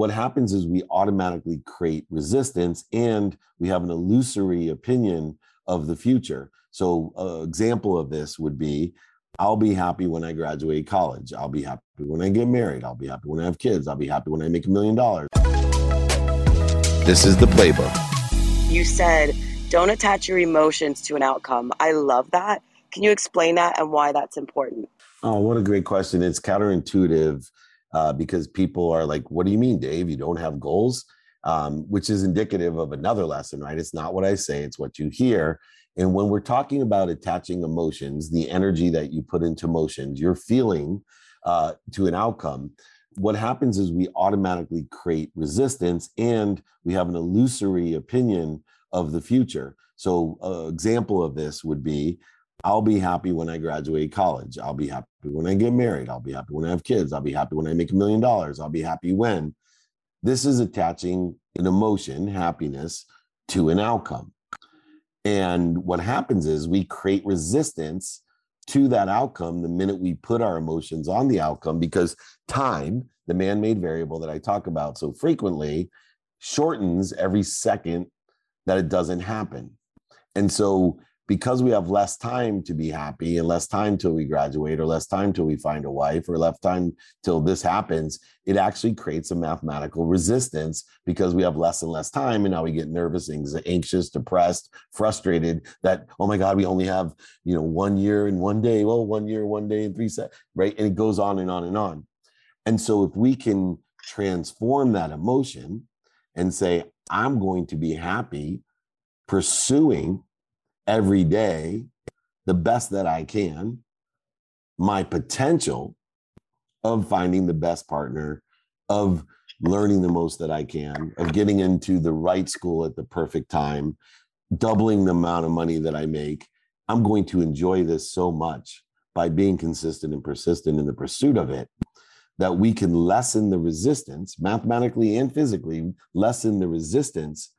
what happens is we automatically create resistance and we have an illusory opinion of the future. So, an example of this would be I'll be happy when I graduate college. I'll be happy when I get married. I'll be happy when I have kids. I'll be happy when I make a million dollars. This is the playbook. You said, don't attach your emotions to an outcome. I love that. Can you explain that and why that's important? Oh, what a great question. It's counterintuitive uh, because people are like, what do you mean, Dave? You don't have goals? Um, which is indicative of another lesson, right? It's not what I say, it's what you hear. And when we're talking about attaching emotions, the energy that you put into motions, you're feeling uh, to an outcome, what happens is we automatically create resistance and we have an illusory opinion of the future. So, an example of this would be I'll be happy when I graduate college. I'll be happy when I get married. I'll be happy when I have kids. I'll be happy when I make a million dollars. I'll be happy when. This is attaching an emotion, happiness, to an outcome. And what happens is we create resistance to that outcome the minute we put our emotions on the outcome because time, the man made variable that I talk about so frequently, shortens every second that it doesn't happen. And so because we have less time to be happy and less time till we graduate or less time till we find a wife or less time till this happens it actually creates a mathematical resistance because we have less and less time. And now we get nervous anxious depressed frustrated that oh my god we only have you know one year and one day. Well one year one day and three set right? And it goes on and on and on. And so if we can transform that emotion and say i'm going to be happy pursuing every day the best that I can, my potential of finding the best partner, of learning the most that I can, of getting into the right school at the perfect time, doubling the amount of money that I make. I'm going to enjoy this so much by being consistent and persistent in the pursuit of it that we can lessen the resistance, mathematically and physically, lessen the resistance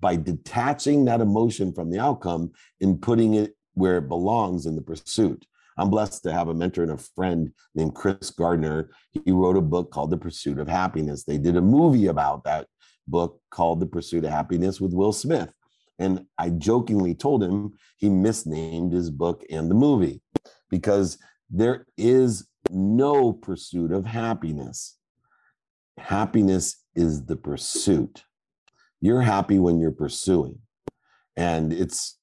by detaching that emotion from the outcome and putting it where it belongs in the pursuit. I'm blessed to have a mentor and a friend named Chris Gardner. He wrote a book called The Pursuit of Happyness. They did a movie about that book called The Pursuit of Happyness with Will Smith. And I jokingly told him he misnamed his book and the movie because there is no pursuit of happiness. Happiness is the pursuit you're happy when you're pursuing. And it's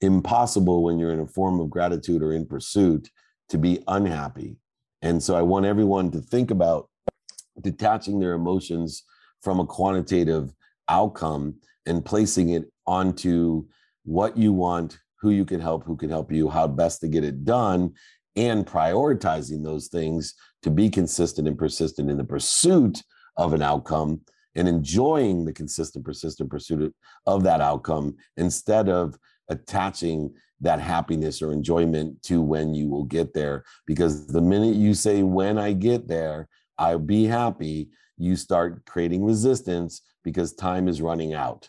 impossible when you're in a form of gratitude or in pursuit to be unhappy. And so I want everyone to think about detaching their emotions from a quantitative outcome and placing it onto what you want, who you can help, who can help you, how best to get it done, and prioritizing those things to be consistent and persistent in the pursuit of an outcome and enjoying the consistent, persistent pursuit of that outcome instead of attaching that happiness or enjoyment to when you will get there. Because the minute you say, when I get there, I'll be happy, you start creating resistance because time is running out.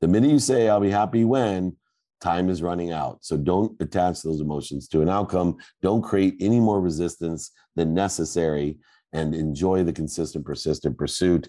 The minute you say, I'll be happy when, time is running out. So don't attach those emotions to an outcome. Don't create any more resistance than necessary and enjoy the consistent, persistent pursuit